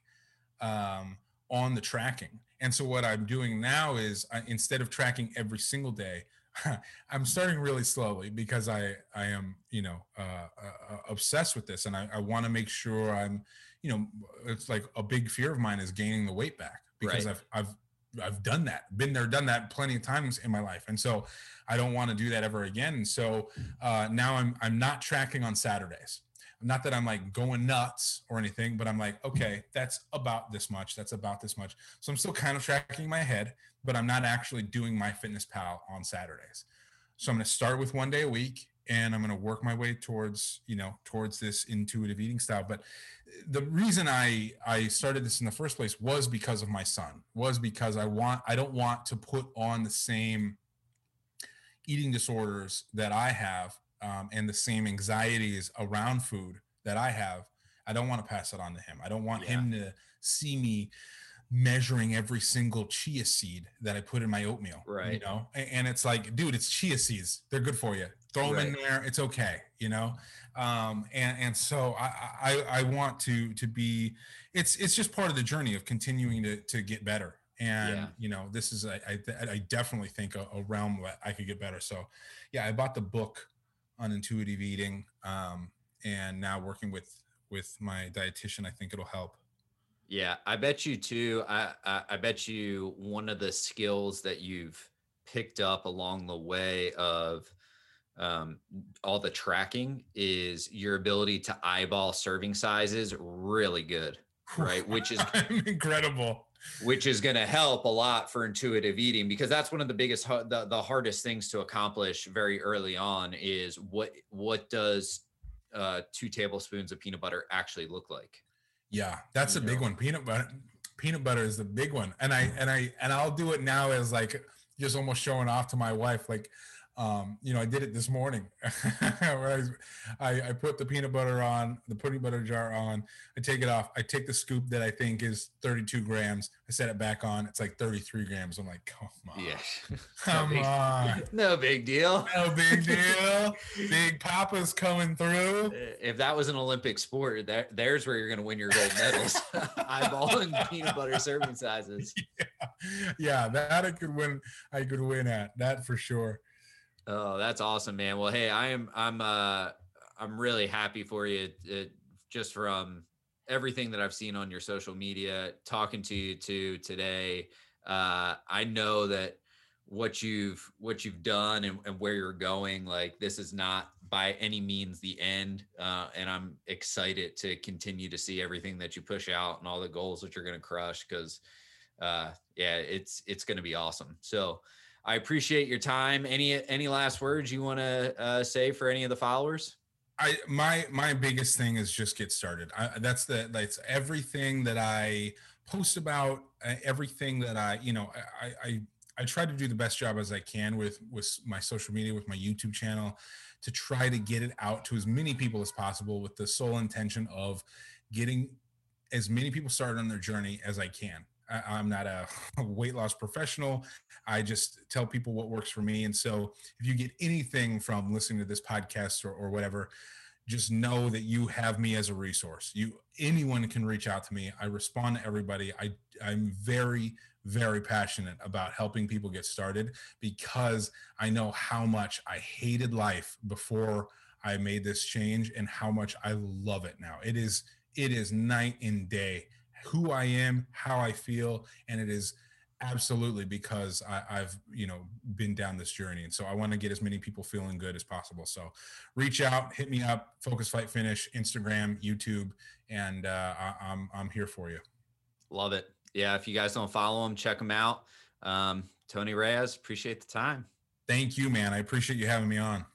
um, on the tracking and so what i'm doing now is I, instead of tracking every single day <laughs> i'm starting really slowly because i i am you know uh, uh, uh obsessed with this and i, I want to make sure i'm you know it's like a big fear of mine is gaining the weight back because right. i've i've I've done that, been there, done that plenty of times in my life, and so I don't want to do that ever again. And so uh, now I'm I'm not tracking on Saturdays. Not that I'm like going nuts or anything, but I'm like, okay, that's about this much. That's about this much. So I'm still kind of tracking my head, but I'm not actually doing MyFitnessPal on Saturdays. So I'm going to start with one day a week, and I'm going to work my way towards you know towards this intuitive eating style. But the reason I I started this in the first place was because of my son. Was because I want I don't want to put on the same eating disorders that I have um, and the same anxieties around food that I have. I don't want to pass it on to him. I don't want yeah. him to see me measuring every single chia seed that I put in my oatmeal. Right. You know, and, it's like, dude, it's chia seeds. They're good for you. Throw them right. in there. It's okay. You know, um, and and so I, I I want to to be. It's it's just part of the journey of continuing to to get better. And yeah. you know, this is I I, I definitely think a, a realm that I could get better. So, yeah, I bought the book on intuitive eating, um, and now working with with my dietitian, I think it'll help. Yeah, I bet you too. I, I, I bet you one of the skills that you've picked up along the way of um, all the tracking is your ability to eyeball serving sizes really good, <laughs> right? Which is incredible. Which is going to help a lot for intuitive eating because that's one of the biggest, the, the hardest things to accomplish very early on is what what does uh, two tablespoons of peanut butter actually look like? Yeah, that's a big one. Peanut butter peanut butter is the big one. And I and I and I'll do it now as like just almost showing off to my wife like um, you know, I did it this morning. <laughs> I, I, put the peanut butter on, the peanut butter jar on. I take it off. I take the scoop that I think is 32 grams. I set it back on. It's like 33 grams. I'm like, come on. Yes. <laughs> Come no on. <laughs> No big deal. No big deal. big Papa's coming through. If that was an Olympic sport, that, there's where you're going to win your gold medals. Eyeballing peanut butter serving sizes. Yeah. yeah, that I could win. I could win at that for sure. Oh, that's awesome, man. Well, hey, I am I'm uh I'm really happy for you it, just from everything that I've seen on your social media, talking to you to today. Uh I know that what you've what you've done and, and where you're going, like this is not by any means the end. Uh, and I'm excited to continue to see everything that you push out and all the goals that you're gonna crush because uh yeah, it's it's gonna be awesome. So I appreciate your time. Any any last words you want to uh, say for any of the followers? I my my biggest thing is just get started. I, that's the that's everything that I post about, uh, everything that I you know I, I I try to do the best job as I can with with my social media, with my YouTube channel, to try to get it out to as many people as possible, with the sole intention of getting as many people started on their journey as I can. I, am not a <laughs> weight loss professional. I just tell people what works for me. And so if you get anything from listening to this podcast or, or whatever, just know that you have me as a resource. You anyone can reach out to me. I respond to everybody. I I'm very very passionate about helping people get started because I know how much I hated life before I made this change and how much I love it now. It is it is night and day who I am, how I feel, and it is absolutely because I, have you know been down this journey, and so I want to get as many people feeling good as possible. So reach out, hit me up, Focus Fight Finish, Instagram, YouTube, and uh, I, I'm I'm here for you. Love it. Yeah, if you guys don't follow him, check him out. Um, Tony Reyes, appreciate the time. Thank you, man. I appreciate you having me on.